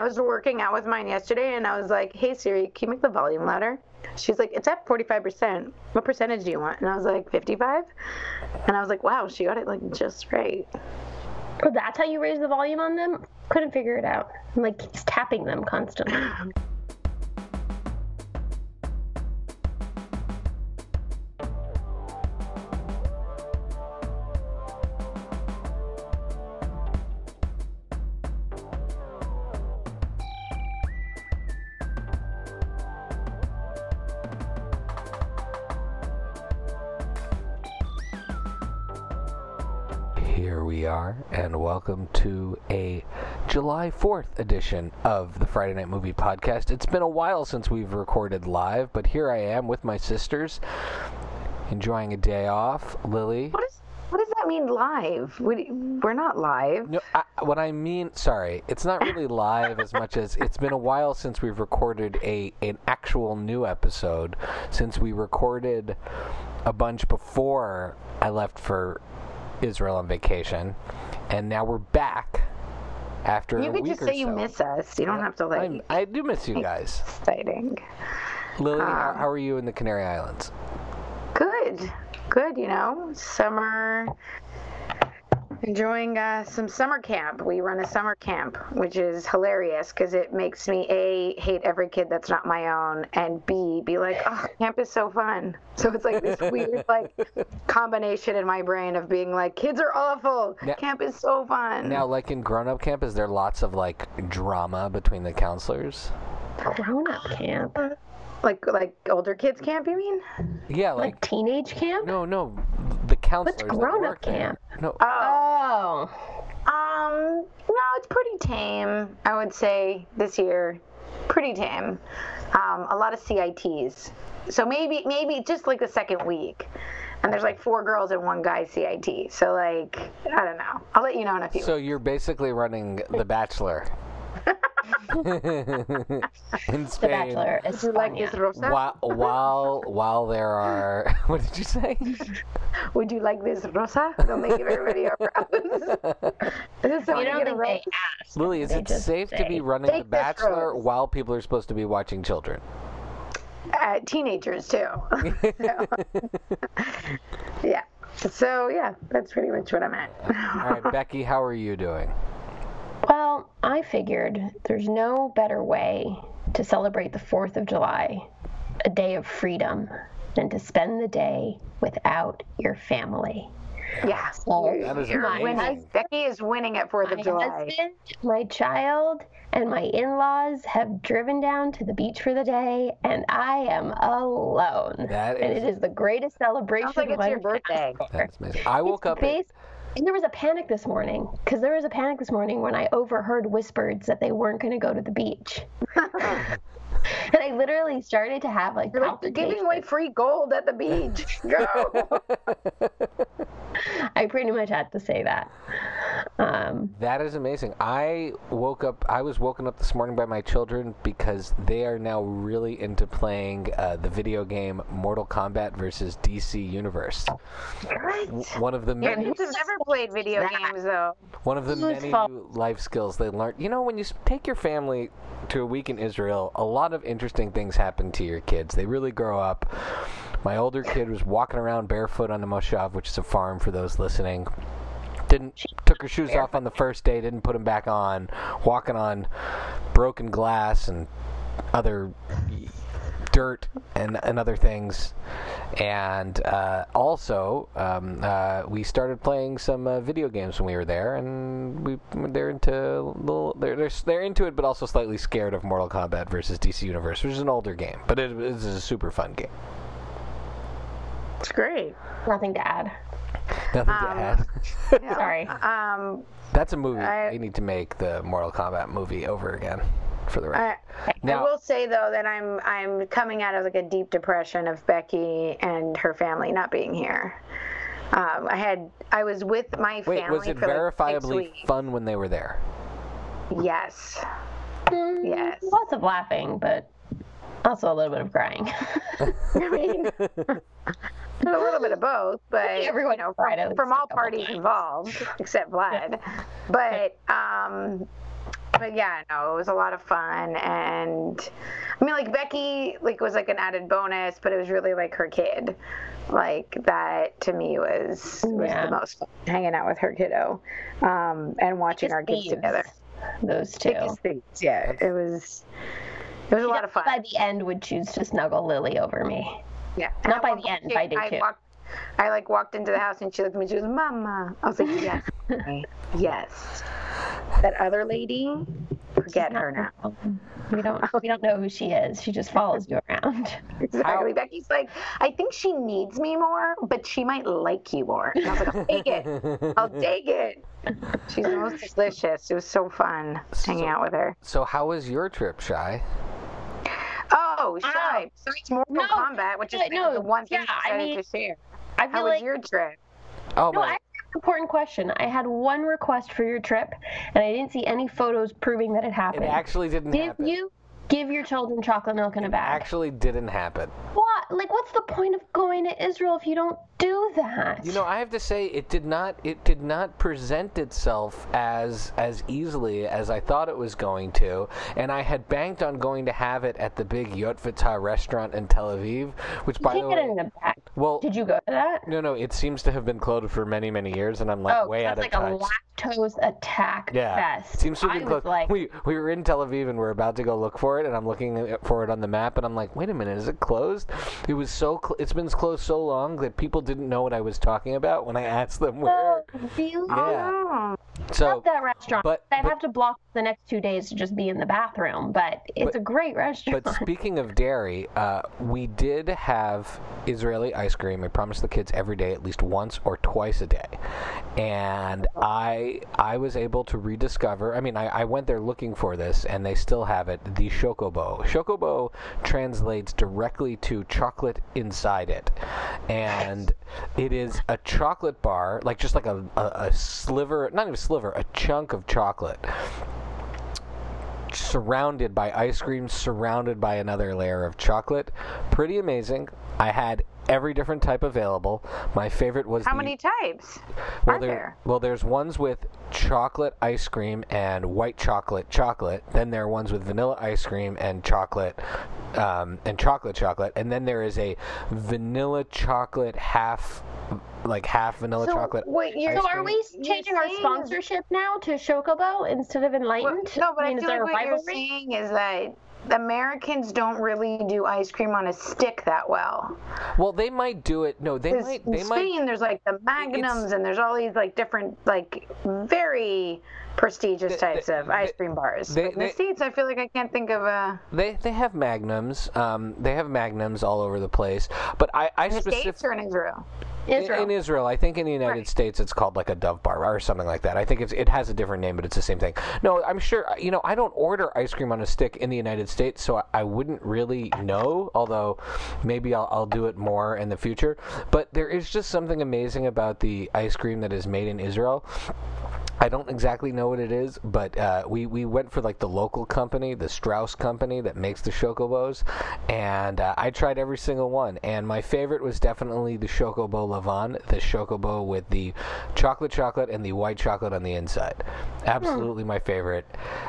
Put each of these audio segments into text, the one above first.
I was working out with mine yesterday, and I was like, "Hey Siri, can you make the volume louder?" She's like, "It's at 45%. What percentage do you want?" And I was like, "55." And I was like, "Wow, she got it like just right." Oh, that's how you raise the volume on them? Couldn't figure it out. I'm like tapping them constantly. welcome to a July 4th edition of the Friday Night Movie Podcast. It's been a while since we've recorded live, but here I am with my sisters, enjoying a day off. Lily. What is what does that mean live? We, we're not live. No, I, what I mean, sorry, it's not really live as much as it's been a while since we've recorded a an actual new episode. Since we recorded a bunch before I left for Israel on vacation, and now we're back after You could just say you miss us. You don't have to like. I'm, I do miss you guys. Exciting. Lily, how, Um, how are you in the Canary Islands? Good, good. You know, summer. Enjoying uh, some summer camp. We run a summer camp, which is hilarious because it makes me a hate every kid that's not my own, and b be like, oh, camp is so fun. So it's like this weird like combination in my brain of being like, kids are awful, Now- camp is so fun. Now, like in grown-up camp, is there lots of like drama between the counselors? Grown up camp. like like older kids camp, you mean? Yeah, like, Like teenage camp? no, no, the counselors. that grown-up work there. camp? No, Oh. Oh. Um, no, it's pretty tame. I would say this year, pretty tame. Um, a lot of CITs. So maybe maybe just like the second week, and there's like four girls and one guy CIT. So like I don't know. I'll let you know in a few. So you're basically running The Bachelor in The Bachelor. Would you like this rosa? While while while there are what did you say? Would you like this rosa? Don't they give everybody a rose? Is You don't get think they asked. Lily, is They it just safe to be running The Bachelor rose." while people are supposed to be watching children? Uh, teenagers too. So, yeah. So yeah, that's pretty much what I'm at. All right, Becky, how are you doing? Well, I figured there's no better way to celebrate the 4th of July, a day of freedom, than to spend the day without your family. Yeah. So, That is You're winning. Becky is winning at Fourth my of July. husband, my child, and my in laws have driven down to the beach for the day, and I am alone. That and it is the greatest celebration Sounds like it's one your birthday. That's amazing. I woke It's up. At, base- and there was a panic this morning because there was a panic this morning when I overheard whispers that they weren't going to go to the beach. and I literally started to have like You're like, giving away free gold at the beach. Go. I pretty much had to say that. Um, That is amazing. I woke up. I was woken up this morning by my children because they are now really into playing uh, the video game Mortal Kombat versus DC Universe. W- One of the Yeah, many, kids have never played video that? games though. one of the Whose many new life skills they learned. You know, when you take your family to a week in Israel, a lot of interesting things happen to your kids. They really grow up. My older kid was walking around barefoot on the Moshav, which is a farm for those listening. Didn't took her shoes off on the first day, didn't put them back on, walking on broken glass and other dirt and, and other things. And uh, also, um, uh, we started playing some uh, video games when we were there, and we they're into little they're, they're they're into it, but also slightly scared of Mortal Kombat versus DC Universe, which is an older game, but it is a super fun game. It's great. nothing to add. Nothing Um, to add. Sorry. Um, That's a movie. I- they need to make the Mortal Kombat movie over again for the I, record. I Now- will say though that I'm I'm coming out of like a deep depression of Becky and her family not being here. Um, I had I was with my Wait, family was it for like six verifiably weeks. fun when they were there? Yes. Mm, Yes. Lots of laughing, but also a little bit of crying. I mean, a little bit of both, but Everyone you know, cried from, from all parties involved, except Vlad. But um, but yeah, no, it was a lot of fun, and I mean, like Becky, like was like an added bonus, but it was really like her kid. Like that to me was was Yeah. the most fun, hanging out with her kiddo, um, and watching our kids Thieves, together. Those two. Thickest thieves, yeah, it was. It was a lot of fun. By the end, would choose to snuggle Lily over me. Yeah. Not by the end, by day I two. Walked, I like walked into the house and she looked at me. She goes, "Mama." I was like, "Yes, yes." That other lady, forget her now. We don't we don't know who she is. She just follows you around. Exactly. Becky's like, I think she needs me more, but she might like you more. And I was like, I'll take it. I'll take it. She's the most delicious. It was so fun hanging out with her. So how was your trip, Shy? Oh, Shy. So it's Mortal No, Kombat, which is no, the one thing yeah, I I mean, to share. I How feel was like your trip? Oh no, my! I have an important question. I had one request for your trip, and I didn't see any photos proving that it happened. it actually didn't Did happen. you give your children chocolate milk in a bag? Actually, didn't happen. what? Like, what's the point of going to Israel if you don't do that? You know, I have to say it did not it did not present itself as as easily as I thought it was going to, and I had banked on going to have it at the big Yotvata restaurant in Tel Aviv, which you by can't the get way, it in a bag. well, Did you go to that? no, no, it seems to have been closed for many, many years, and I'm like oh, way out that's of like a lactose attack Yeah, fest. seems to have I been was closed. like, we we were in Tel Aviv and we're about to go look for it, and I'm looking for it on the map, and I'm like, wait a minute, is it closed? It was so cl- it's been closed so long that people didn't know what I was talking about when I asked them where. oh, really? Yeah. Oh. So love that restaurant. but- I'd but- have to block the next two days to just be in the bathroom, but it's But- a great restaurant. But speaking of dairy, uh, we did have Israeli ice cream. I promised the kids every day, at least once or twice a day, and I I was able to rediscover. I mean, I, I went there looking for this, and they still have it. The chocobo. Chocobo translates directly to chocolate inside it, and it is a chocolate bar, like just like a, a, a sliver, not even a sliver, a chunk of chocolate surrounded by ice cream, surrounded by another layer of chocolate. Pretty amazing. I had every different type available. My favorite was How the, many types well, are there, there? well, there's ones with chocolate ice cream and white chocolate chocolate. Then there are ones with vanilla ice cream and chocolate um, and chocolate chocolate. And then there is a vanilla chocolate half, like half vanilla So, chocolate. Wait, you're, so are we changing our sponsorship now to Chocobo instead of Well, Enlightened? no, but I, mean, is feel there like a what you're saying is that the Americans don't really do ice cream on a stick that well. Well, they might do it. No, they might. in They might. Spain, there's like the magnums, and there's all these like different, like very prestigious types they- of ice cream bars. they- But in the they- states, I feel like I can't think of a. They they have magnums. Um, they have magnums all over the place. But I I In the specific states or in Israel? Israel. In, in Israel, I think in the United Right. States it's called like a Dove bar or something like that. I think it's, it has a different name, but it's the same thing. No, I'm sure. Uh, you know, I don't order ice cream on a stick in the United States, so I, I wouldn't really know. Although maybe I'll, I'll do it more in the future. But there is just something amazing about the ice cream that is made in Israel. I don't exactly know what it is, but uh, we, we went for like the local company, the Strauss company that makes the chocobos, and uh, I tried every single one. And my favorite was definitely the Chocobo Lavan, the Chocobo with the chocolate chocolate and the white chocolate on the inside. Absolutely my favorite.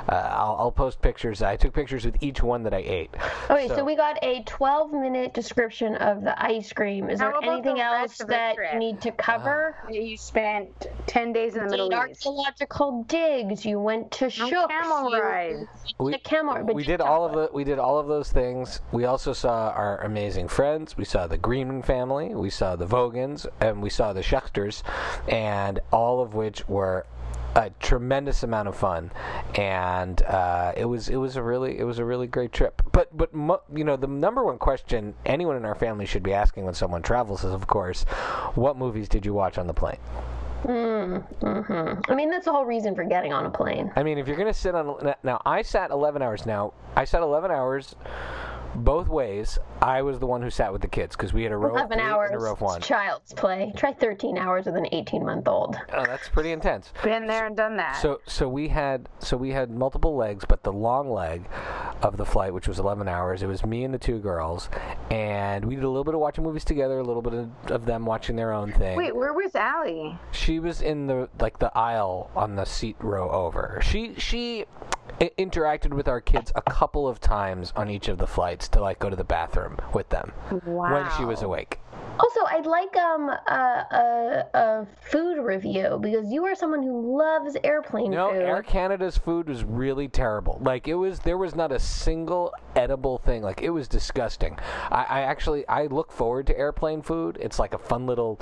Uh, I'll, I'll post pictures. I took pictures with each one that I ate. Okay, so, we got a 12 minute description of the ice cream. Is How there anything the else rest of the that trip? you need to cover? You spent ten days in the Middle Did East. Archaeological digs. You went to No Shooks. camel rides. We- camel. but we did all of the we did all of those things. We also saw our amazing friends. We saw the Greenman family. We saw the Vogans, and we saw the Schechters, and all of which were a tremendous amount of fun. And uh, it was it was a really it was a really great trip. But but mo- you know the number one question anyone in our family should be asking when someone travels is of course, what movies did you watch on the plane? Mm-hmm. I mean, that's the whole reason for getting on a plane. I mean, if you're gonna sit on now, I sat 11 hours. Now I sat 11 hours both ways. I was the one who sat with the kids because we had a row of 11 three hours. and a row of one. Child's play. Try 13 hours with an 18 month old. Oh, that's pretty intense. Been there and done that. So so we had so we had multiple legs, but the long leg of the flight, which was 11 hours, it was me and the two girls, and we did a little bit of watching movies together, a little bit of, of them watching their own thing. Wait, where was Allie? She was in the like the aisle on the seat row over. She she I- interacted with our kids a couple of times on each of the flights to like go to the bathroom with them when she was awake. Also, I'd like um a, a, a food review because you are someone who loves airplane No, food. Air Canada's food was really terrible. Like it was, there was not a single edible thing. Like it was disgusting. I, I actually, I look forward to airplane food. It's like a fun little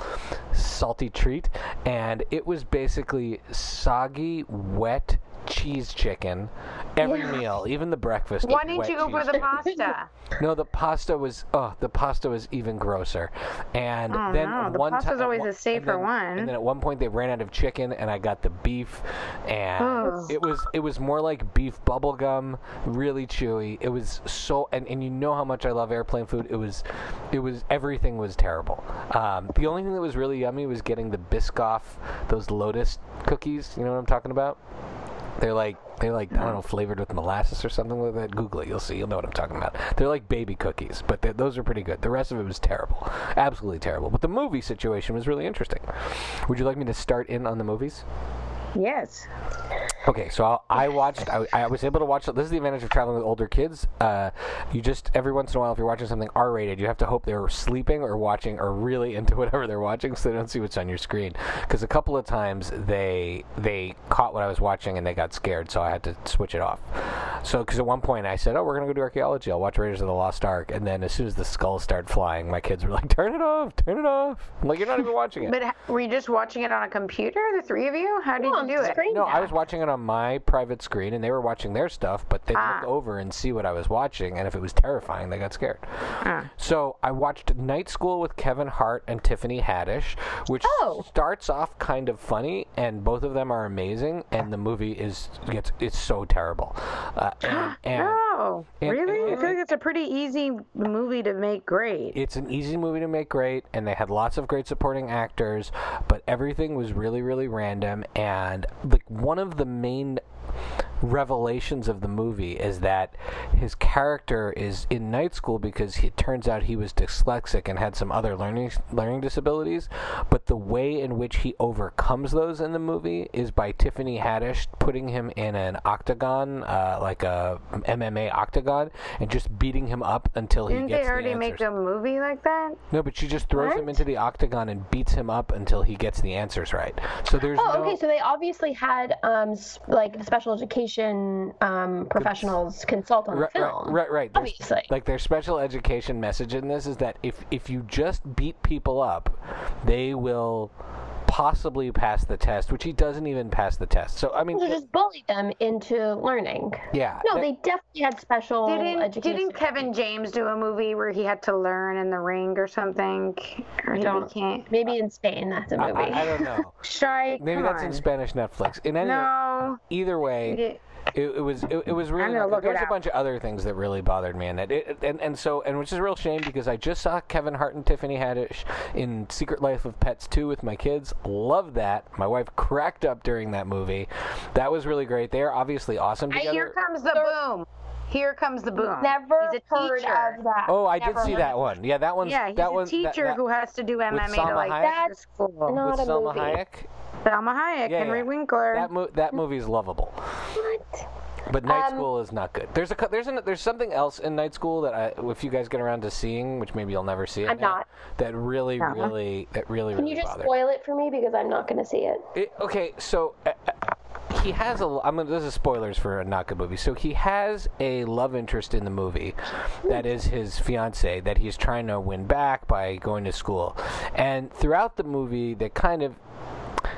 salty treat, and it was basically soggy, wet cheese chicken every Yeah. meal, even the breakfast. Why didn't you go for the pasta? No, the pasta was oh, the pasta was even grosser. And Oh, then no, the one pasta's ti- always a safer and then, one. And then at one point they ran out of chicken, and I got the beef, and it was it was more like beef bubble gum, really chewy. It was so, and, and you know how much I love airplane food. It was, it was everything was terrible. Um, the only thing that was really yummy was getting the Biscoff, those Lotus cookies. You know what I'm talking about? They're like they're like I don't know flavored with molasses or something like that. Google it, you'll see. You'll know what I'm talking about. They're like baby cookies, but those are pretty good. The rest of it was terrible, absolutely terrible. But the movie situation was really interesting. Would you like me to start in on the movies? Yes. Okay, so I'll, I watched. I, I was able to watch. This is the advantage of traveling with older kids. Uh, you just every once in a while, if you're watching something R-rated, you have to hope they're sleeping or watching or really into whatever they're watching, so they don't see what's on your screen. Because a couple of times they they caught what I was watching and they got scared, so I had to switch it off. So because at one point I said, "Oh, we're gonna go do archaeology. I'll watch Raiders of the Lost Ark," and then as soon as the skulls started flying, my kids were like, "Turn it off! Turn it off!" I'm like, "You're not even watching it." But were you just watching it on a computer, the three of you? How did you do it? No, I was watching it on my private screen, and they were watching their stuff. But they'd Ah. look over and see what I was watching, and if it was terrifying, they got scared. Ah. So I watched Night School with Kevin Hart and Tiffany Haddish, which Oh. starts off kind of funny, and both of them are amazing, and the movie is gets it's so terrible. Uh, and, and Oh, and- really? I and- feel like it's a pretty easy movie to make great. it's an easy movie to make great and they had lots of great supporting actors but everything was really really random and like one of the main revelations of the movie is that his character is in night school because it turns out he was dyslexic and had some other learning learning disabilities but the way in which he overcomes those in the movie is by Tiffany Haddish putting him in an octagon uh, like a MMA octagon and just beating him up until he Didn't they already the make a movie like that? No, but she just throws him into the octagon and beats him up until he gets the answers right. So there's Oh, no. okay. So they obviously had um like special education um professionals consult on Right, right, film. right, right. There's- Obviously. Like their special education message in this is that if if you just beat people up, they will possibly pass the test, which he doesn't even pass the test. So I mean, So just bullied them into learning. yeah. No, that- they definitely had special Didn't education. didn't Kevin James do a movie where he had to learn in the ring or something? Or he don't- can't. Maybe in Spain, that's a movie. I, I don't know. Shy. Maybe come that's on. in Spanish Netflix. In any No. either way, Yeah. It, it was it, it was really not look there was a up. bunch of other things that really bothered me in it. it and, and so and which is a real shame because I just saw Kevin Hart and Tiffany Haddish in Secret Life of Pets 2 with my kids. Loved that. My wife cracked up during that movie. That was really great. They are obviously awesome Hey, together. here comes the boom. Here comes the boom. Never He's a heard teacher. of that. Oh, I did see heard that one. Yeah, that one's Yeah, he's that a one. that- teacher that- who has to do MMA to like Hayek? That's school. not with a Salma movie. Hayek. Salma Hayek, Yeah, Henry yeah. Winkler. That mo- that movie is lovable. What? But Night Um, School is not good. There's a there's an, there's something else in Night School that I, if you guys get around to seeing, which maybe you'll never see it. I'm now, not. That really, Uh-huh. really, that really, Can really you just bothered. spoil it for me because I'm not going to see it. It, okay, so uh, uh, he has a. I'm. This is spoilers for a not good movie. So he has a love interest in the movie, that is his fiance that he's trying to win back by going to school, and throughout the movie, they kind of.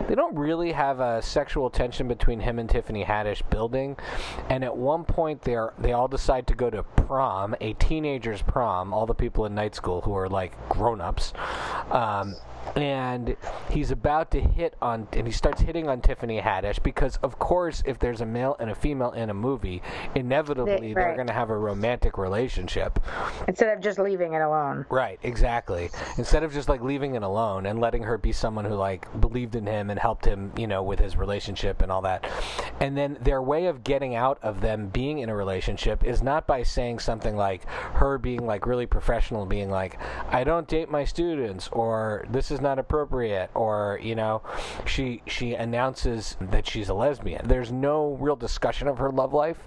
They don't really have a sexual tension between him and Tiffany Haddish building, and at one point they are they all decide to go to prom, a teenagers' prom. All the people in night school who are like grown-ups, um, and he's about to hit on and he starts hitting on Tiffany Haddish because of course if there's a male and a female in a movie inevitably They- they're right. going to have a romantic relationship Instead of just leaving it alone. right exactly instead of just like leaving it alone and letting her be someone who like believed in him and helped him you know with his relationship and all that and then their way of getting out of them being in a relationship is not by saying something like her being like really professional being like I don't date my students or this is not appropriate or you know she she announces that she's a lesbian there's no real discussion of her love life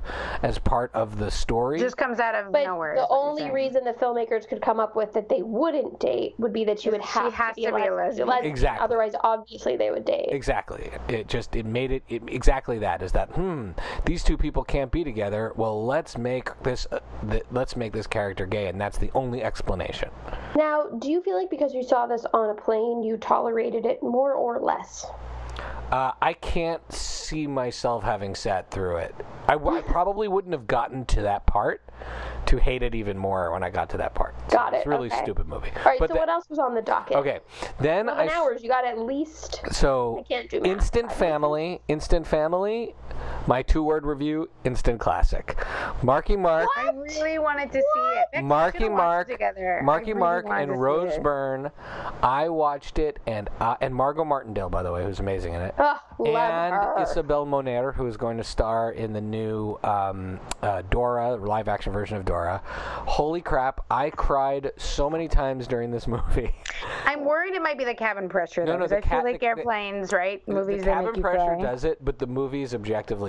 as part of the story just comes out of But nowhere. the only reason the filmmakers could come up with that they wouldn't date would be that she would She have has to be, to be a a lesbian. lesbian. Exactly. Otherwise, obviously, they would date. Exactly. It just it made it, it exactly that is that hmm these two people can't be together. Well, let's make this uh, th- let's make this character gay, and that's the only explanation. Now, do you feel like because you saw this on a plane, you tolerated it more or less? Uh, I can't see myself having sat through it. I, w- I probably wouldn't have gotten to that part to hate it even more when I got to that part. Got it. It's a really okay. stupid movie. All right. But so what else was on the docket? Okay, then I Eleven s- hours. You got at least. so I can't do math. instant family, instant family. My two-word review: instant classic. Marky Mark. I really wanted to see it. Marky Mark, together. Marky really Mark, and Rose. Byrne. I watched it, and uh, and Margot Martindale, by the way, who's amazing in it, love and her. Isabela Moner, who is going to star in the new um, uh, Dora live-action version of Dora. Holy crap! I cried so many times during this movie. I'm worried it might be the cabin pressure. No, though, no, 'cause the I feel like the- the- airplanes, right? Movies the cabin make you pressure does it, but the movie is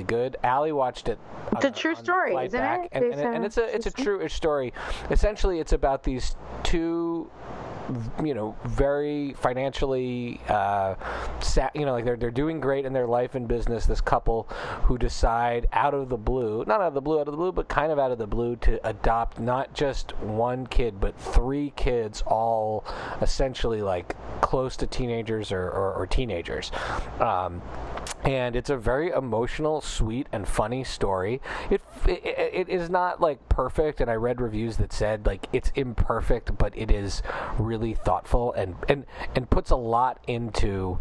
good. Allie watched it. It's a uh, true story, isn't back, it? And, and, and it's a it's a true ish story. Essentially, it's about these two you know, very financially, uh, sa- you know, like they're they're doing great in their life and business. This couple who decide out of the blue, not out of the blue, out of the blue, but kind of out of the blue, to adopt not just one kid but three kids, all essentially like close to teenagers or, or, or teenagers. Um, and it's a very emotional, sweet, and funny story. It, it it is not like perfect, and I read reviews that said like it's imperfect, but it is really thoughtful and and and puts a lot into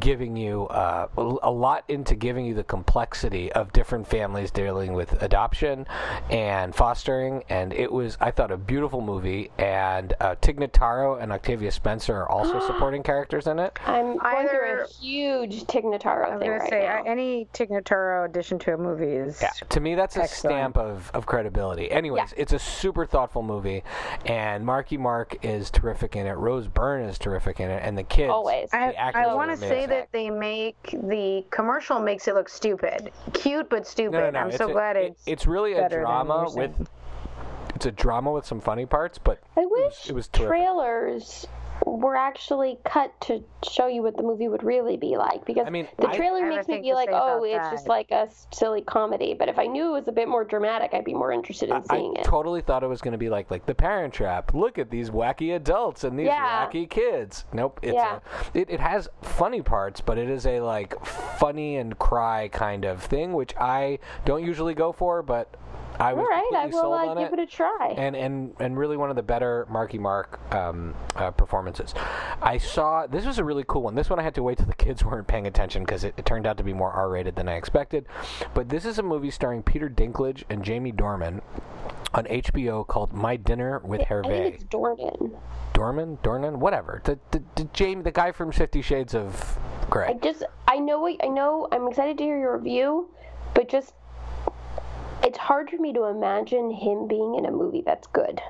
giving you uh, a lot into giving you the complexity of different families dealing with adoption and fostering. And it was, I thought, a beautiful movie. And uh, Tig Notaro and Octavia Spencer are also supporting characters in it. I'm going through Either- a huge Tig Notaro. I'm thing gonna say now. any Tig Notaro addition to a movie is Yeah, to me, that's a stamp of, of credibility. Anyways, Yeah. it's a super thoughtful movie, and Marky Mark is terrific in it. Rose Byrne is terrific in it, and the kids. Always. the I, I want to say that they make the commercial makes it look stupid, cute but stupid. No, no, no. I'm it's so a- glad it- it's. it's really a drama with. It's a drama with some funny parts, but I it was, wish it was terrific. trailers were actually cut to show you what the movie would really be like because I mean, the trailer I makes me thing be like, oh, it's that. just like a silly comedy. But if I knew it was a bit more dramatic, I'd be more interested in I seeing it. I totally thought it was going to be like like the Parent Trap. Look at these wacky adults and these Yeah. wacky kids. Nope. It's Yeah. a, it, it has funny parts, but it is a like funny and cry kind of thing, which I don't usually go for, but I was All right, I will uh, give it a try. and and and really one of the better Marky Mark um, uh, performances. I saw this was a really cool one. This one I had to wait till the kids weren't paying attention because it, it turned out to be more R-rated than I expected. But this is a movie starring Peter Dinklage and Jamie Dorman on HBO called My Dinner with I Hervé. think it's Dornan. Dorman, Dornan, whatever. The, the, the Jamie, the guy from Fifty Shades of Grey. I just, I know what, I know, I'm excited to hear your review, but just, it's hard for me to imagine him being in a movie that's good.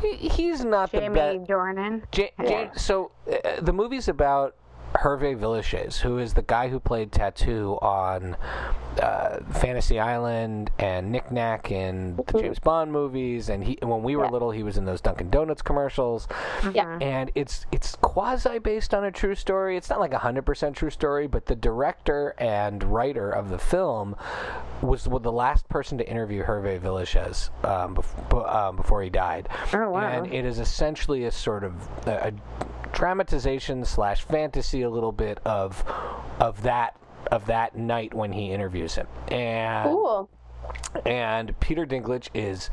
He- He's not the best. Jamie. Dornan. Ja- Ja- Yeah. so uh, the movie's about Hervé Villechaize, who is the guy who played Tattoo on uh, Fantasy Island and Knick Knack in the James Bond movies, and he when we were Yeah. little, he was in those Dunkin' Donuts commercials. Yeah. And it's it's quasi based on a true story. It's not like a hundred percent true story, but the director and writer of the film was the last person to interview Hervé Villechaize um, bef- um, before he died. Oh, wow. And it is essentially a sort of a, a dramatization slash fantasy a little bit of of that of that night when he interviews him. And Cool. and Peter Dinklage is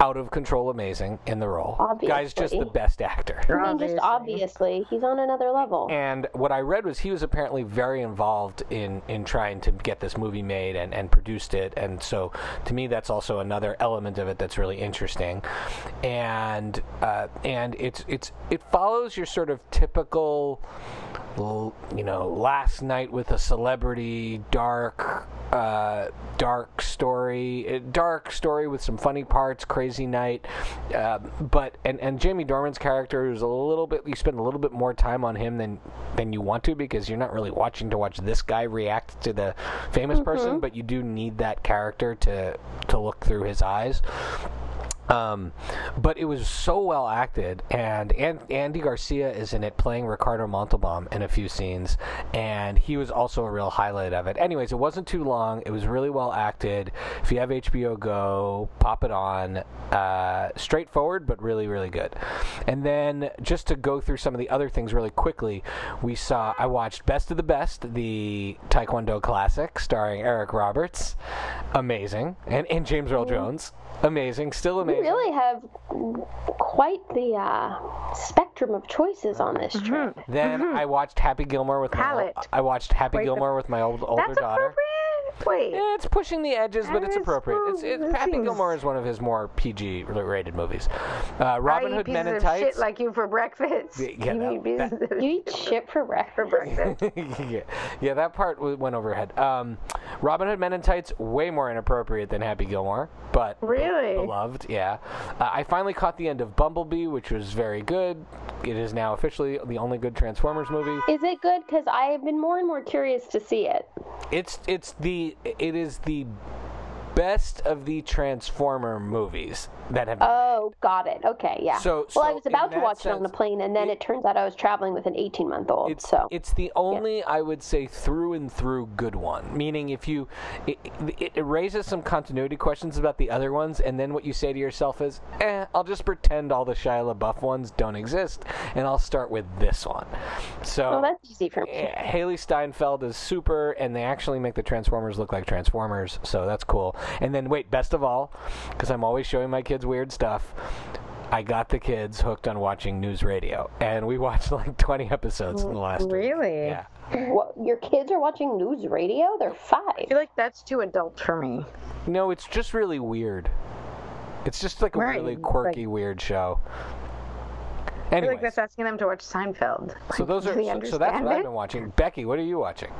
out of control amazing in the role. Obviously. Guy's just the best actor. I mean, just obviously, he's on another level. And what I read was he was apparently very involved in, in trying to get this movie made and, and produced it. And so to me, that's also another element of it that's really interesting. And uh, and it's it's it follows your sort of typical l- you know, last night with a celebrity, dark, uh, dark story, dark story with some funny parts, crazy night. Uh, but and and Jamie Dorman's character is a little bit. You spend a little bit more time on him than than you want to because you're not really watching to watch this guy react to the famous person, but you do need that character to to look through his eyes. Um, but it was so well acted, and, and Andy Garcia is in it playing Ricardo Montalban in a few scenes, and he was also a real highlight of it. Anyways, it wasn't too long. It was really well acted. If you have HBO Go, pop it on. Uh, straightforward, but really, really good. And then just to go through some of the other things really quickly, we saw I watched Best of the Best, the Taekwondo classic starring Eric Roberts, amazing, and and James Earl Jones. Amazing, still amazing. You really have quite the uh, spectrum of choices on this trip. Then I watched Happy Gilmore with my I watched Happy Wait, Gilmore with my old older That's daughter. Appropriate. Wait. Yeah, it's pushing the edges, but it's appropriate. It's, it's Happy seems- Gilmore is one of his more PG rated movies. Uh, Robin I Hood Men in Tights. shit like you for breakfast. Yeah, yeah, you that- eat pieces that- You eat shit for for breakfast. breakfast. yeah, yeah, that part went overhead. Um, Robin Hood Men in Tights way more inappropriate than Happy Gilmore, but Really? beloved. Yeah, uh, I finally caught the end of Bumblebee, which was very good. It is now officially the only good Transformers movie. Is it good? Because I have been more and more curious to see it. It's it's the it is the best of the Transformer movies that have. Oh, got it. Okay, yeah. So- well, I was about to watch it on the plane, and then it, turns out I was traveling with an 18-month-old. It's So it's the only I would say through and through good one. Meaning, if you it, it, it raises some continuity questions about the other ones, and then what you say to yourself is, "Eh, I'll just pretend all the Shia LaBeouf ones don't exist, and I'll start with this one." So. well, that's easy for me. Hailee Steinfeld is super, and they actually make the Transformers look like Transformers, so that's cool. And then, wait, best of all, because I'm always showing my kids weird stuff, I got the kids hooked on watching NewsRadio, and we watched like 20 episodes in the last week. Really? Yeah. What, your kids are watching NewsRadio? They're five. I feel like that's too adult for me. No, it's just really weird. It's just like a Right, really like- quirky, weird show. I feel like that's asking them to watch Seinfeld. so those are so, so that's understand what I've been watching. Becky, what are you watching?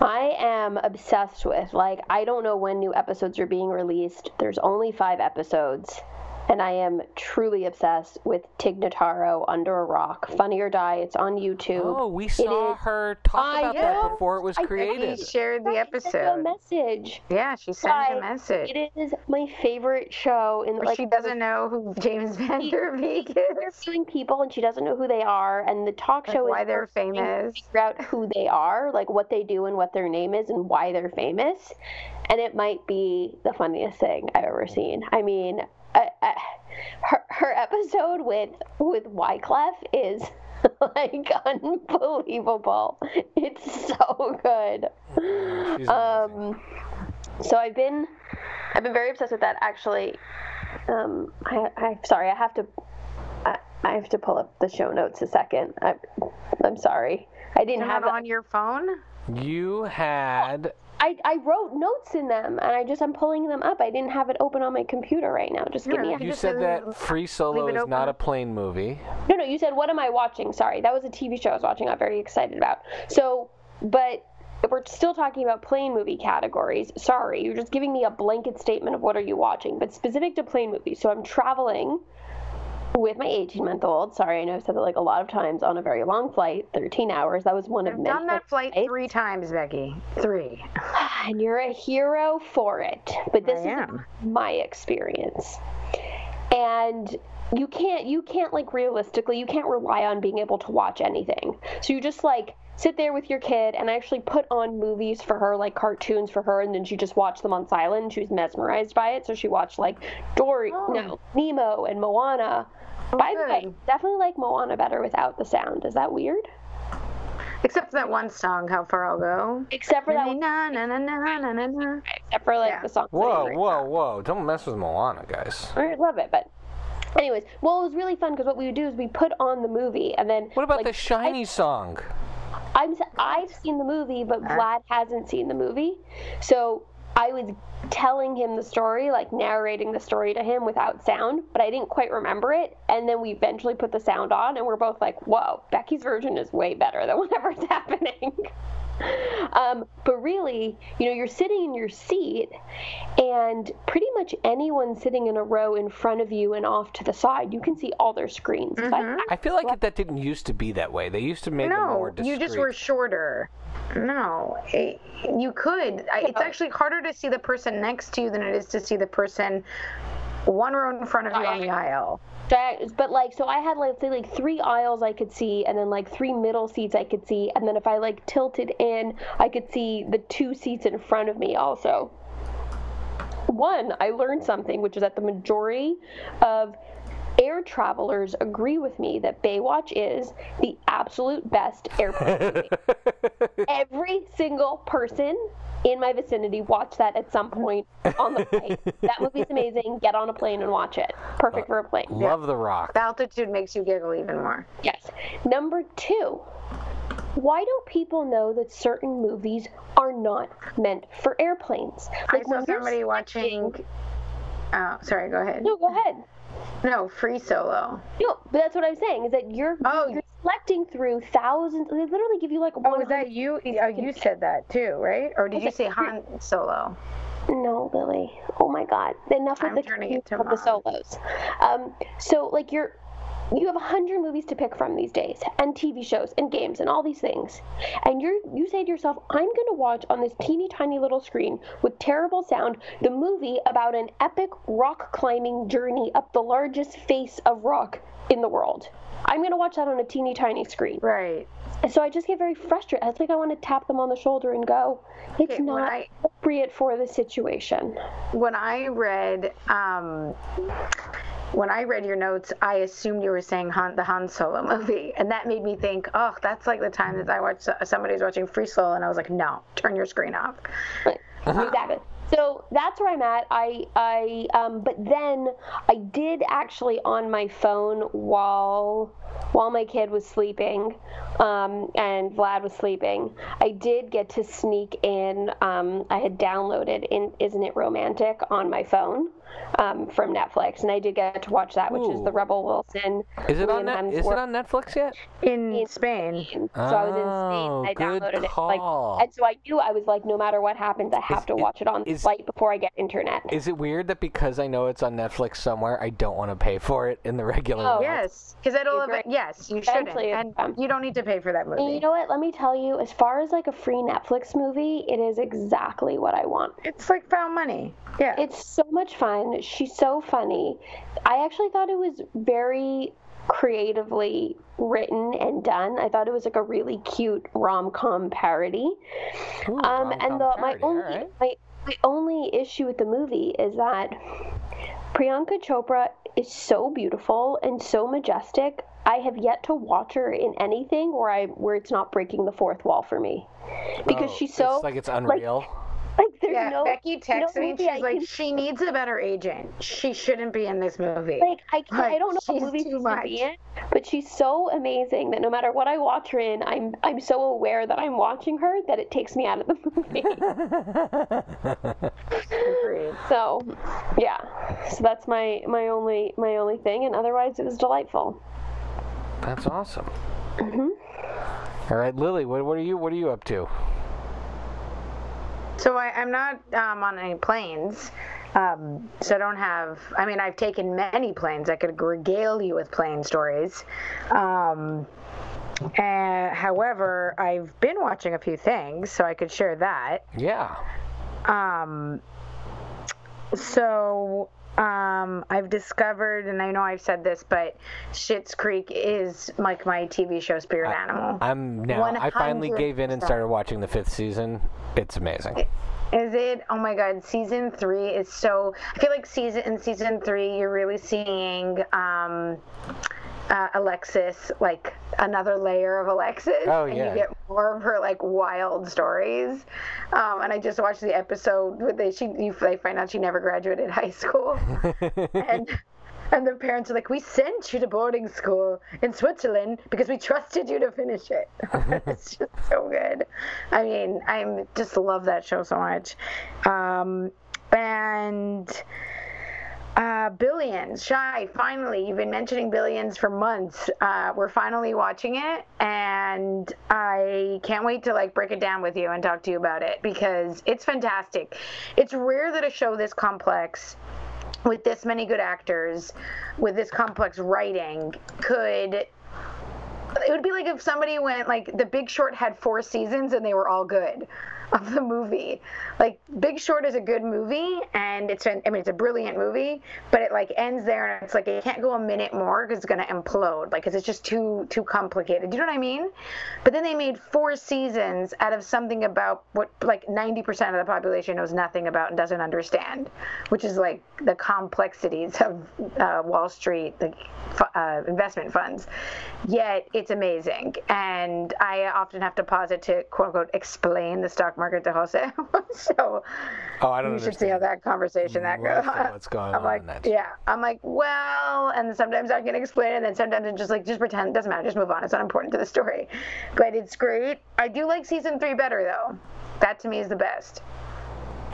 I am obsessed with. Like, I don't know when new episodes are being released. There's only five episodes. And I am truly obsessed with Tig Notaro, Under a Rock. Funny or Die. It's on YouTube. Oh, we saw is- her talk I about that know. before it was I- I created. He shared the I sent a episode. message. Yeah, she sent me a message. It is my favorite show. In Where like she doesn't know who James Van Der Beek is. interviewing people and she doesn't know who they are and the talk Like show why is they're her trying to famous. figure out who they are like what they do and what their name is and why they're famous and it might be the funniest thing i've ever seen i mean I, I, her, her episode with with wyclef is like unbelievable it's so good She's amazing. um, so I've been, I've been very obsessed with that. Actually, um, I, I sorry, I have to, I, I have to pull up the show notes a second. I, I'm sorry, I didn't You're have not on your phone? You had I, I wrote notes in them, and I just I'm pulling them up. I didn't have it open on my computer right now. Just give me a Really? you just said that Free Solo is it is not a plane movie. No, no, you said, what am I watching? Sorry, that was a TV show I was watching. I'm very excited about. So, but we're still talking about plane movie categories, sorry, you're just giving me a blanket statement of what are you watching, but specific to plane movies. So I'm traveling with my 18 month old. Sorry, I know I've said that like a lot of times on a very long flight, 13 hours. That was one of I've many. done that flight flights. three times, Becky. Three. And you're a hero for it. But this I is am. my experience. And you can't you can't like realistically you can't rely on being able to watch anything. So you just like sit there with your kid and I actually put on movies for her like cartoons for her and then she just watched them on silent she was mesmerized by it so she watched like Dory Oh. no Nemo and Moana. By the way, definitely like Moana better without the sound. Is that weird? Except for that one song, How Far I'll Go. Except for that one, Na, na, na, na, na, na, na. except for like Yeah. the song. Whoa, whoa, whoa! Don't mess with Moana, guys. I love it, but anyways, well, it was really fun because what we would do is we put on the movie and then. What about like, the Shiny song? I'm s- I've seen the movie, but uh. Vlad hasn't seen the movie, so I was telling him the story, like narrating the story to him without sound, but I didn't quite remember it. And then we eventually put the sound on, and we're both like, whoa, Becky's version is way better than whatever's happening. Um, but really, you know, you're sitting in your seat, and pretty much anyone sitting in a row in front of you and off to the side, you can see all their screens. But I- I feel like that didn't used to be that way. They used to make them No, more discreet. you just were shorter. No, it, you could. I, it's actually harder to see the person next to you than it is to see the person one row in front of you on the aisle. But like so i had like say like three aisles i could see and then like three middle seats i could see and then if i like tilted in i could see the two seats in front of me also one i learned something which is that the majority of air travelers agree with me that baywatch is the absolute best airplane movie every single person in my vicinity watched that at some point on the plane. that movie's amazing. Get on a plane and watch it. Perfect for a plane. Love the rock. The altitude makes you giggle even more. Yes. Number two, why don't people know that certain movies are not meant for airplanes? I saw somebody watching. Oh, sorry. Go ahead. No, go ahead. No, free solo. No, but that's what I'm saying is that you're Oh. you're selecting through thousands. They literally give you like Oh, one. was that you? Oh, you said that too, right? Or did you say Han Solo? No, Lily. Oh my God. Enough with I'm the turning it to of the solos. Um, so like you're you have a hundred movies to pick from these days, and TV shows and games and all these things, and you're you say to yourself, I'm gonna watch on this teeny tiny little screen with terrible sound the movie about an epic rock climbing journey up the largest face of rock in the world. I'm gonna watch that on a teeny tiny screen. Right. And so I just get very frustrated. It's like I want to tap them on the shoulder and go, it's Okay, not I- appropriate for the situation. When I read, um, when I read your notes, I assumed you were saying Han, the Han Solo movie, and that made me think, oh, that's like the time that I watched somebody's watching Free Solo, and I was like, no, turn your screen off. Right. Exactly. So that's where I'm at. I, I, um, but then I did actually on my phone while, while my kid was sleeping, um, and Vlad was sleeping. I did get to sneak in. Um, I had downloaded in "Isn't It Romantic" on my phone um, from Netflix, and I did get to watch that, which is the Rebel Wilson. Is it on Liam net? Is it on Netflix yet? In In Spain. So I was in Oh, Spain. I good downloaded it. Like, and so I knew I was like, no matter what happens, I have Is- to watch it on the is- flight before I get internet. Is it weird that because I know it's on Netflix somewhere, I don't want to pay for it in the regular? No. way? Yes, because it'll. Agree. Yes, you shouldn't, Eventually and it'll you don't need to pay for that And you know what? Let me tell you, as far as like a free Netflix movie, it is exactly what I want. It's like found money. Yeah. It's so much fun. She's so funny. I actually thought it was very creatively written and done. I thought it was like a really cute rom com parody. Ooh, Um, and the, my only alright. my, my only issue with the movie is that Priyanka Chopra is so beautiful and so majestic. I have yet to watch her in anything where I where it's not breaking the fourth wall for me, because Oh, she's so It's like it's unreal. like there's yeah, no Becky texted no me. movie I She's like, can- she needs a better agent. She shouldn't be in this movie. like I can't, I don't know what she's movie too she's much. be in, but she's so amazing that no matter what I watch her in, I'm I'm so aware that I'm watching her that it takes me out of the movie. Agreed. so, yeah, so that's my my only my only thing, and otherwise it was delightful. That's awesome. Mm-hmm. All right, Lily, what, what are you what are you up to? So I, I'm not um, on any planes. Um, so I don't have. I mean, I've taken many planes. I could regale you with plane stories. Um, uh, however, I've been watching a few things, so I could share that. Yeah. Um, so um, I've discovered, and I know I've said this, but Schitt's Creek is like my TV show spirit animal. I'm now. I finally gave in and started watching the fifth season. It's amazing. Is it? Oh my God! Season three is so. I feel like season in season three, you're really seeing um, uh, Alexis like another layer of Alexis, Oh, and yeah. you get more of her like wild stories. Um, and I just watched the episode where they she you, they find out she never graduated high school, and And the parents are like, "We sent you to boarding school in Switzerland because we trusted you to finish it." it's just so good. I mean, I just love that show so much. Um, and uh, Billions, Shy, finally, you've been mentioning Billions for months. Uh, we're finally watching it, and I can't wait to like break it down with you and talk to you about it because it's fantastic. It's rare that a show this complex with this many good actors, with this complex writing, could it would be like if somebody went like The Big Short had four seasons and they were all good of the movie. Like Big Short is a good movie and it's been, I mean it's a brilliant movie, but it like ends there and it's like it can't go a minute more because it's gonna implode. Like cause it's just too too complicated. Do you know what I mean? But then they made four seasons out of something about what like 90% of the population knows nothing about and doesn't understand, which is like the complexities of uh, Wall Street, the uh, investment funds. Yet it's amazing, and I often have to pause it to quote unquote explain the stock market to Jose. so oh, I don't you should see how that conversation that goes. What's going I'm on? like, That's... yeah. I'm like, well, and sometimes I can explain it, and then sometimes it's just like, just pretend, it doesn't matter, just move on. It's not important to the story. But it's great. I do like season three better though. That to me is the best.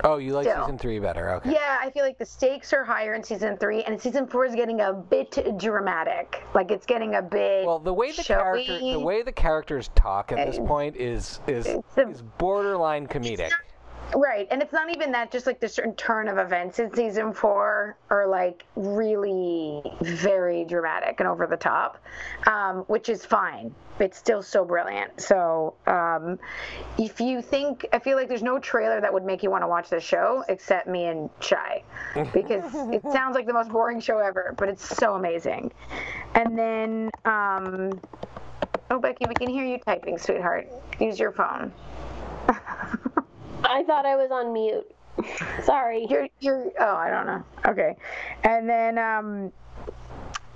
Oh, you like Still. season three better? Okay. Yeah, I feel like the stakes are higher in season three, and season four is getting a bit dramatic. Like it's getting a bit. Well, the way the showy. character, the way the characters talk at this point is is is borderline comedic. Right, and it's not even that. Just like the certain turn of events in season four are like really very dramatic and over the top, um, which is fine. It's still so brilliant. So um, if you think, I feel like there's no trailer that would make you want to watch the show except me and Shy, because it sounds like the most boring show ever, but it's so amazing. And then, um, oh Becky, we can hear you typing, sweetheart. Use your phone. I thought I was on mute. Sorry. You're you're oh I don't know. Okay, and then um,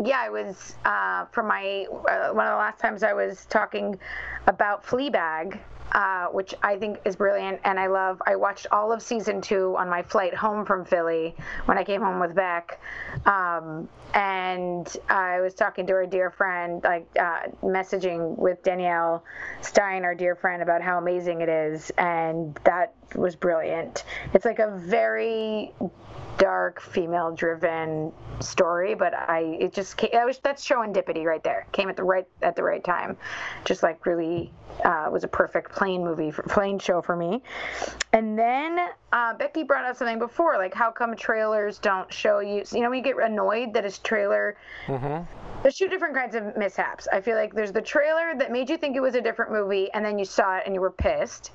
yeah, I was uh, for my uh, one of the last times I was talking about Fleabag. Uh, which I think is brilliant, and I love. I watched all of season two on my flight home from Philly when I came home with Beck, um, and I was talking to our dear friend, like uh, messaging with Danielle Stein, our dear friend, about how amazing it is, and that was brilliant. It's like a very dark female driven story but i it just came, I was that's serendipity right there came at the right at the right time just like really uh, was a perfect plane movie for, plane show for me and then uh, becky brought up something before like how come trailers don't show you you know we get annoyed that a trailer there's two different kinds of mishaps. I feel like there's the trailer that made you think it was a different movie and then you saw it and you were pissed.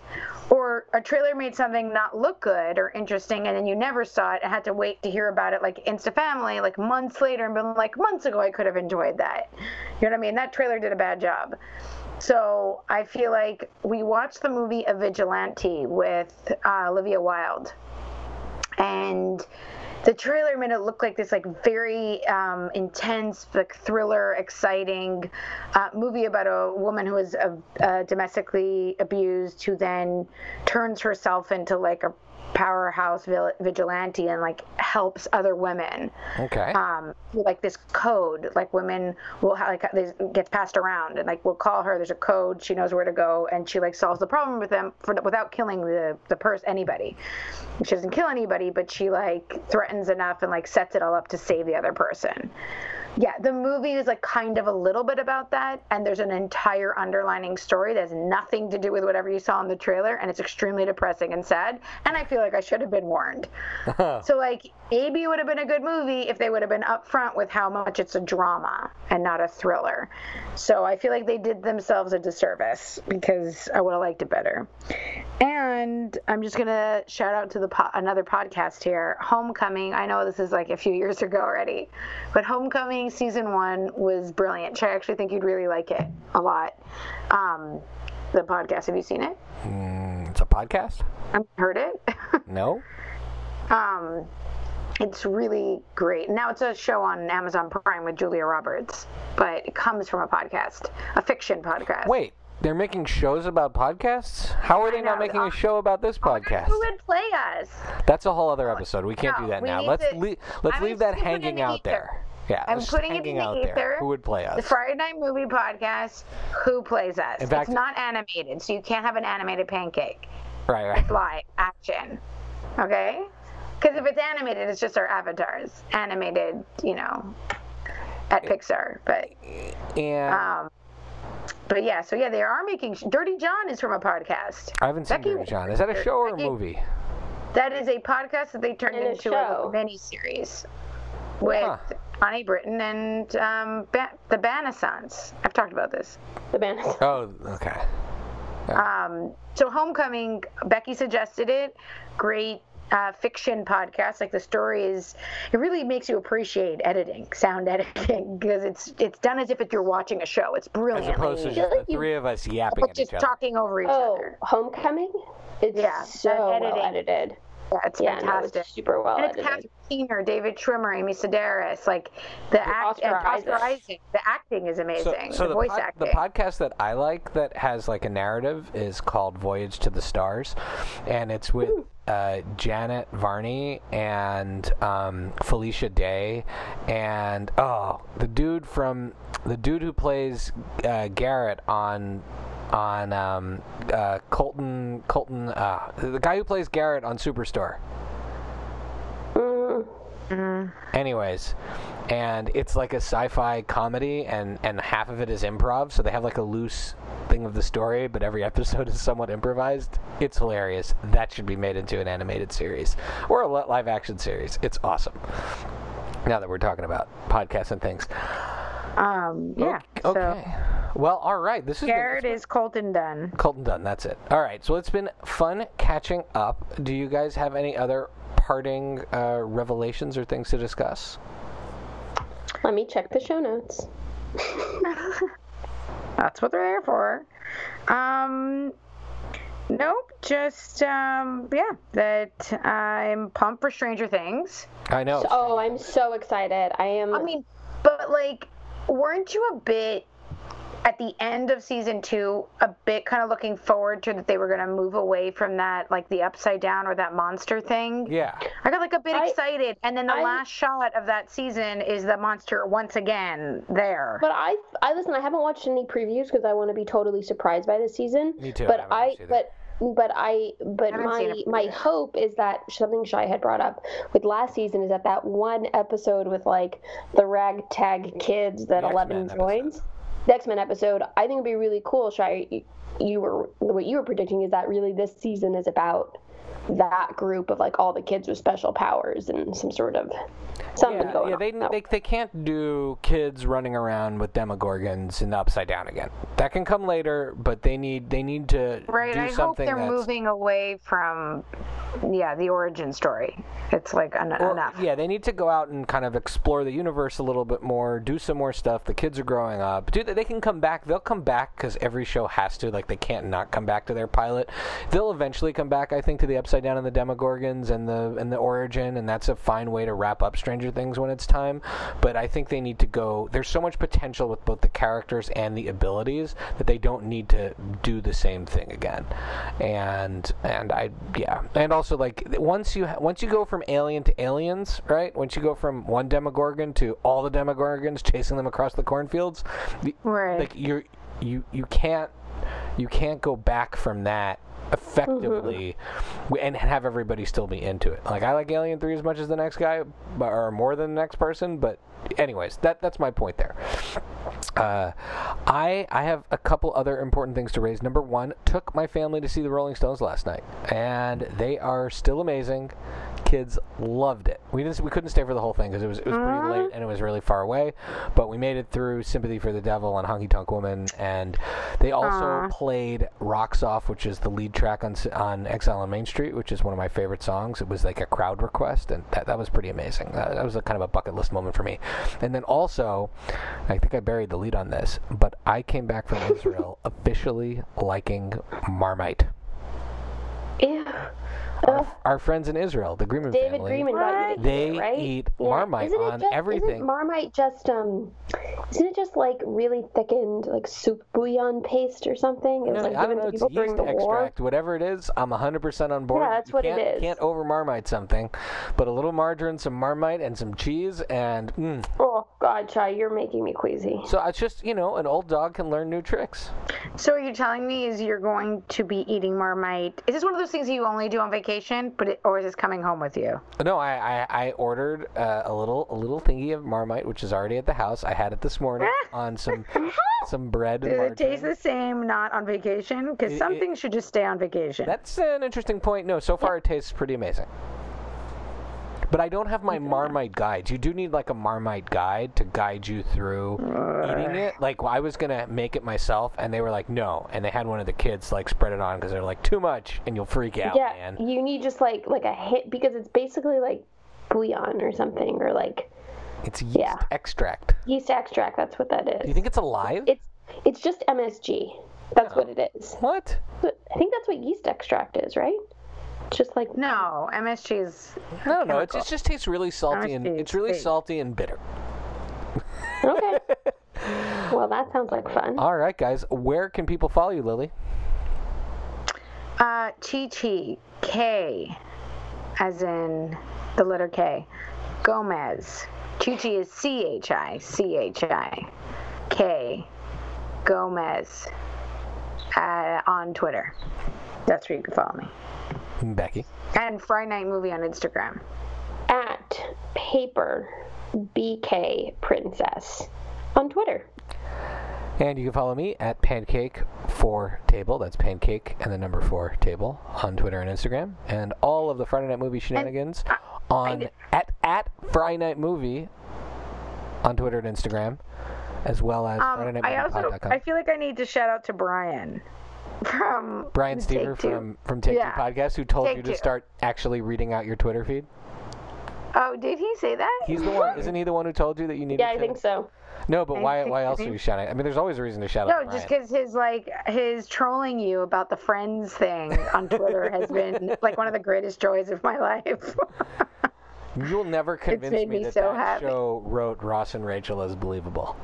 Or a trailer made something not look good or interesting and then you never saw it and had to wait to hear about it like Instant Family like months later and been like months ago I could have enjoyed that. You know what I mean? That trailer did a bad job. So I feel like we watched the movie A Vigilante with uh, Olivia Wilde and the trailer made it look like this like very um, intense like thriller exciting uh, movie about a woman who is uh, uh, domestically abused who then turns herself into like a powerhouse vigilante and like helps other women. Okay. um, like this code like women will have like this gets passed around and like we'll call her there's a code she knows where to go and she like solves the problem with them for without killing the the person anybody. She doesn't kill anybody but she like threatens enough and like sets it all up to save the other person yeah the movie is like kind of a little bit about that and there's an entire underlining story that has nothing to do with whatever you saw in the trailer and it's extremely depressing and sad and i feel like i should have been warned. So like maybe it would have been a good movie if they would have been upfront with how much it's a drama and not a thriller. So i feel like they did themselves a disservice because i would have liked it better. And i'm just gonna shout out to the po- another podcast here homecoming. I know this is like a few years ago already but homecoming season one was brilliant i actually think you'd really like it a lot. Um, the podcast have you seen it? Mm, it's a podcast? I've heard it? No. um, it's really great. Now it's a show on Amazon Prime with Julia Roberts, but it comes from a podcast, a fiction podcast. Wait, they're making shows about podcasts? How are they not making a show about this oh podcast? Who would play us? That's a whole other episode. We can't No, do that now. Let's to- le- let's I leave that hanging out there. Yeah, I'm putting it in the ether. there. Who would play us? The? Friday Night Movie Podcast. Who plays us? In fact- it's not animated, so you can't have an animated pancake. Right, right. It's Live action. Okay? Because if it's animated, it's just our avatars. Animated, you know, at Pixar. But And um, but yeah, so yeah, they are making. Dirty John is from a podcast. I haven't seen Becky- Dirty John. Is that a show or a movie? That is a podcast that they turned And into show. a mini series with Huh. Connie Britton and um, ba- the Bannassons. I've talked about this. The band. Oh, okay. Um, so Homecoming, Becky suggested it. Great uh, fiction podcast. Like the story is, it really makes you appreciate editing, sound editing, because it's it's done as if you're watching a show. It's brilliant. As brilliantly, opposed to just the three of us yapping but at just each other. talking over each Oh, other. Homecoming? It's Yeah, so that well edited. Yeah, it's Yeah, no, fantastic. it's super well and it's edited. Catherine Keener, David Schwimmer, Amy Sedaris. Like the act, Oscar and Oscar Isaac. Isaac. The acting is amazing. so the, the, voice pod- acting. the podcast that I like that has like a narrative is called Voyage to the Stars, and it's with uh, Janet Varney and um, Felicia Day, and oh, the dude from the dude who plays uh, Garrett on on um, uh, Colton Colton uh, the guy who plays Garrett on Superstore. Mm, Anyways, and it's like a sci-fi comedy, and and half of it is improv, so they have like a loose thing of the story, but every episode is somewhat improvised. It's hilarious. That should be made into an animated series or a live-action series. It's awesome. Now that we're talking about podcasts and things. um, yeah. Okay. So Well, all right. This is Garrett is Colton Dunn. Colton Dunn. That's it. All right. So it's been fun catching up. Do you guys have any other parting uh, revelations or things to discuss? let me check the show notes. That's what they're there for. Um, nope. Just um, yeah. That I'm pumped for Stranger Things. I know. Oh, I'm so excited. I am. I mean, but like, weren't you a bit at the end of season two, a bit kind of looking forward to that they were going to move away from that, like the upside down or that monster thing? yeah. I got like a bit I- excited, and then the I- last shot of that season is the monster once again there. But I, I listen. I haven't watched any previews because I want to be totally surprised by this season. Me too, But haven't I, but, but I, but haven't my my hope is that something Shy had brought up with last season is that that one episode with like the ragtag kids that The Eleven X-Men joins, the X Men episode. I think it'd be really cool. Shy, you, you were what you were predicting is that really this season is about that group of like all the kids with special powers and some sort of something Yeah, going yeah on. they, they, they can't do kids running around with demogorgons in the upside down again. That can come later, but they need they need to right. do I hope something they're that's moving away from, yeah, the origin story. It's like en- Or- enough. Yeah, they need to go out and kind of explore the universe a little bit more, do some more stuff. The kids are growing up. Dude, they can come back. They'll come back because every show has to. Like, they can't not come back to their pilot. They'll eventually come back, I think, to the Upside Down and the Demogorgons and the and the origin, and that's a fine way to wrap up Stranger Things when it's time. But I think they need to go. There's so much potential with both the characters and the abilities that they don't need to do the same thing again. And and I yeah, and also like once you ha- once you go from alien to aliens, right? Once you go from one Demogorgon to all the Demogorgons chasing them across the cornfields, Right. like you're you you can't you can't go back from that effectively w and have everybody still be into it. Like I like Alien 3 as much as the next guy or more than the next person, but anyways, that that's my point there. Uh, I I have a couple other important things to raise. Number one, took my family to see the Rolling Stones last night, and they are still amazing. Kids loved it. We didn't we couldn't stay for the whole thing because it was it was pretty mm-hmm. late and it was really far away, but we made it through Sympathy for the Devil and Honky Tonk Woman, and they also played Rocks Off, which is the lead track on on Exile on Main Street, which is one of my favorite songs. It was like a crowd request, and that, that was pretty amazing. That, that was a kind of a bucket list moment for me. And then also, I think I buried the lead on this, but I came back from Israel officially liking Marmite. Ew. Our, our friends in Israel, the Greenman David family. Greenman got They eat right? eat Marmite Isn't it on just, everything. Isn't Marmite just um, isn't it just like really thickened like soup bouillon paste or something? It was No, like I don't given know. to It's people during yeast the war. extract, whatever it is. I'm 100% on board. Yeah, that's You what it can't, is. Can't over Marmite something, but a little margarine, some Marmite, and some cheese, and mm, Oh, Oh God, Chai, you're making me queasy. So it's just you know, an old dog can learn new tricks. So are you telling me is you're going to be eating Marmite? Is this one of those things you only do on vacation, but it, or is this coming home with you? No, I I, I ordered uh, a little a little thingy of Marmite, which is already at the house. I had it this morning on some some bread Does it taste the same not on vacation? Because some it- things should just stay on vacation. That's an interesting point. No, so far it tastes pretty amazing. But I don't have my Marmite guides. You do need like a Marmite guide to guide you through eating it. Like I was gonna make it myself, and they were like, no, and they had one of the kids like spread it on because they're like too much, and you'll freak out, yeah, man. you need just like like a hit because it's basically like bouillon or something or like It's yeast Yeah. extract. yeast extract. That's what that is. Do you think it's alive? it's it's just MSG. That's what it is. what? I think that's what yeast extract is, right? Just like no, MSG is. No, no, it just, just tastes really salty and it's really salty and bitter. okay. well, that sounds like fun. All right, guys, where can people follow you, Lily? Uh, Chi Chi K, as in the letter K. Gomez. Chi Chi is C H I C H I K. Gomez. Uh, on Twitter. That's where you can follow me. Becky. And Friday Night Movie on Instagram. At paper BK princess on Twitter. And you can follow me at pancake four table. That's pancake and the number four table on Twitter and Instagram. And all of the Friday Night Movie shenanigans on at at Friday Night Movie on Twitter and Instagram, as well as Um, Friday Night I also I feel like I need to shout out to Brian from Brian Take Stever from from Take Yeah. Two Podcast, who told Take you to Two. start actually reading out your Twitter feed. Oh, did he say that? He's the one, isn't he? The one who told you that you needed. Yeah, I to? think so. No, but I why? Why else are you shouting? I mean, there's always a reason to shout No, out. just because his like his trolling you about the friends thing on Twitter has been like one of the greatest joys of my life. You'll never convince me me that so that happy. show wrote Ross and Rachel as believable.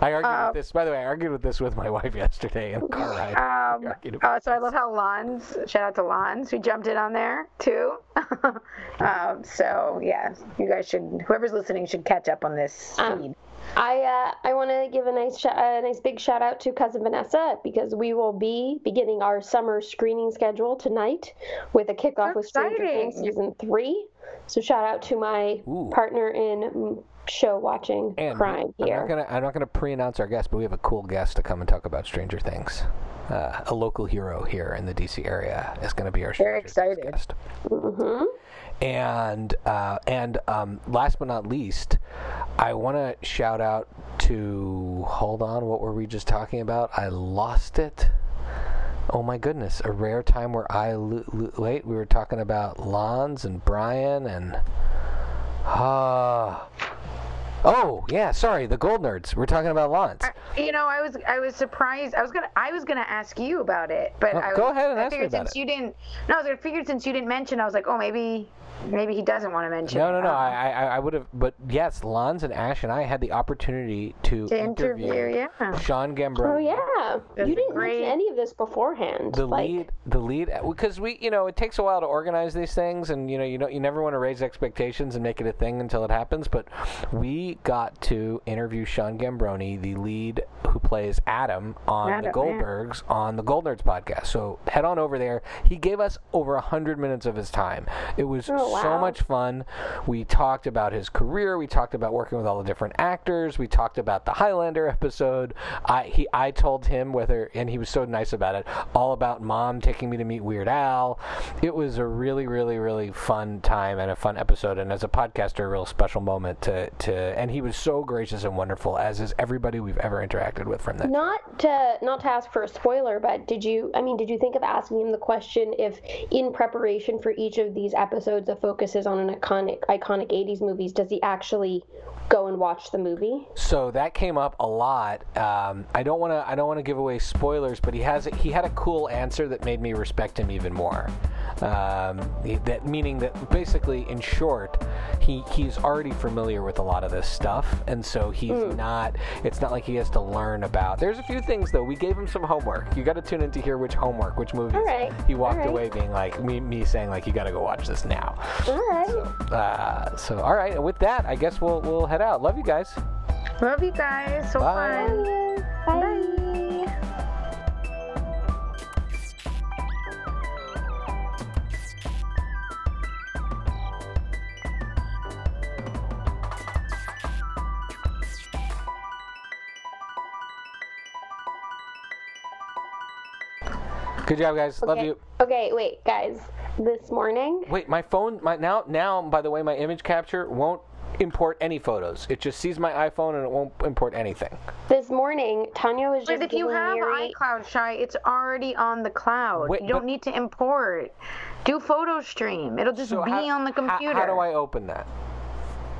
I argued Um, with this. By the way, I argued with this with my wife yesterday in a car ride. Um, We uh, so I love how Lons, shout out to Lons, who jumped in on there too. um, so yeah, you guys should, whoever's listening should catch up on this Um, feed. I uh, I want to give a nice sh- a nice big shout out to cousin Vanessa because we will be beginning our summer screening schedule tonight with a kickoff So with Stranger Things season three. So shout out to my Ooh. partner in show watching And crime I'm here. not gonna I'm not gonna pre-announce our guest, but we have a cool guest to come and talk about Stranger Things. Uh, a local hero here in the DC area is going to be our Very Stranger Things excited. guest. hmm And uh, and um, last but not least, I want to shout out to hold on. What were we just talking about? I lost it. Oh my goodness! A rare time where I lo- lo- wait. We were talking about Lons and Brian and ah. Oh yeah, sorry, the Gold Nerds. We're talking about Lons. Uh, you know, I was I was surprised. I was gonna I was gonna ask you about it, but Oh, I was, go ahead and I ask me figured about since it. you didn't. No, I was gonna figure since you didn't mention. I was like, oh, maybe maybe he doesn't want to mention. No, it. no, no. Um, I, I, I would have, but yes, Lons and Ash and I had the opportunity to, to interview, yeah. Sean Giambrone. Oh yeah, That's you didn't great. mention any of this beforehand. the like, lead the lead because we you know it takes a while to organize these things and you know you know you never want to raise expectations and make it a thing until it happens but we got to interview Sean Giambrone the lead who plays Adam on the Adam, yeah. Goldbergs on the Gold Nerds podcast so head on over there he gave us over a hundred minutes of his time it was Oh, so much fun. We talked about his career. We talked about working with all the different actors. We talked about the Highlander episode. I he I told him whether and he was so nice about it all about mom taking me to meet Weird Al. It was a really really really fun time and a fun episode and as a podcaster a real special moment to to and he was so gracious and wonderful as is everybody we've ever interacted with from that Not to not to ask for a spoiler, but did you? I mean, did you think of asking him the question if, in preparation for each of these episodes that focuses on an iconic iconic '80s movies, does he actually go and watch the movie? So that came up a lot. Um, I don't want to. I don't want to give away spoilers, but he has. He had a cool answer that made me respect him even more. Um, that meaning that basically, in short, he he's already familiar with a lot of this stuff, and so he's not. It's not like he has to learn about. There's a few things though. We gave him some homework. You got to tune in to hear which homework, which movies. All right, He walked right. away being like me, me saying like, you got to go watch this now. All right. Uh, so all right, and with that, I guess we'll we'll head out. Love you guys. Love you guys. So Bye. fun. Bye. Bye. Good job, guys. Love you. Okay, wait, guys. This morning, Wait, my phone, my now, now, by the way, my image capture won't import any photos. It just sees my iPhone and it won't import anything. this morning, Tanya was just But if you have Mary- iCloud Shy, it's already on the cloud. Wait, you don't but- need to import. Do photo stream. It'll just So be how, on the how- computer. How, how do I open that?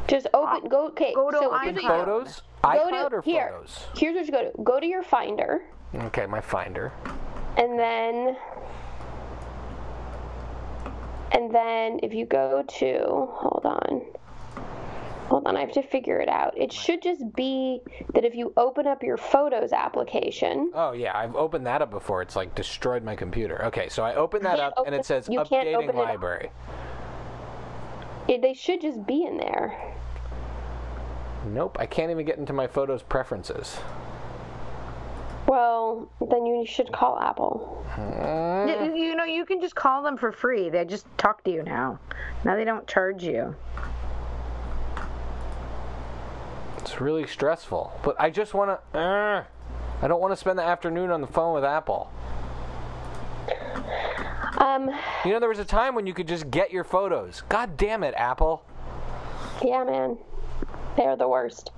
just open. Go. Okay. Go to so iCloud. here's what you- Photos? Go to or here. photos? Here's what you go to. Go to your Finder, Okay, my Finder. and then, and then if you go to, hold on, hold on, I have to figure it out. It should just be that if you open up your Photos application, Oh yeah, I've opened that up before. It's like destroyed my computer. Okay, so I open that can't up and it says you can't updating open library. it, they should just be in there. Nope, I can't even get into my photos preferences. Well, then you should call Apple. Hmm. You, you know, you can just call them for free. They just talk to you now. Now they don't charge you. It's really stressful. But I just want to. Uh, I don't want to spend the afternoon on the phone with Apple. Um, You know, there was a time when you could just get your photos. God damn it, Apple. yeah, man, they're the worst.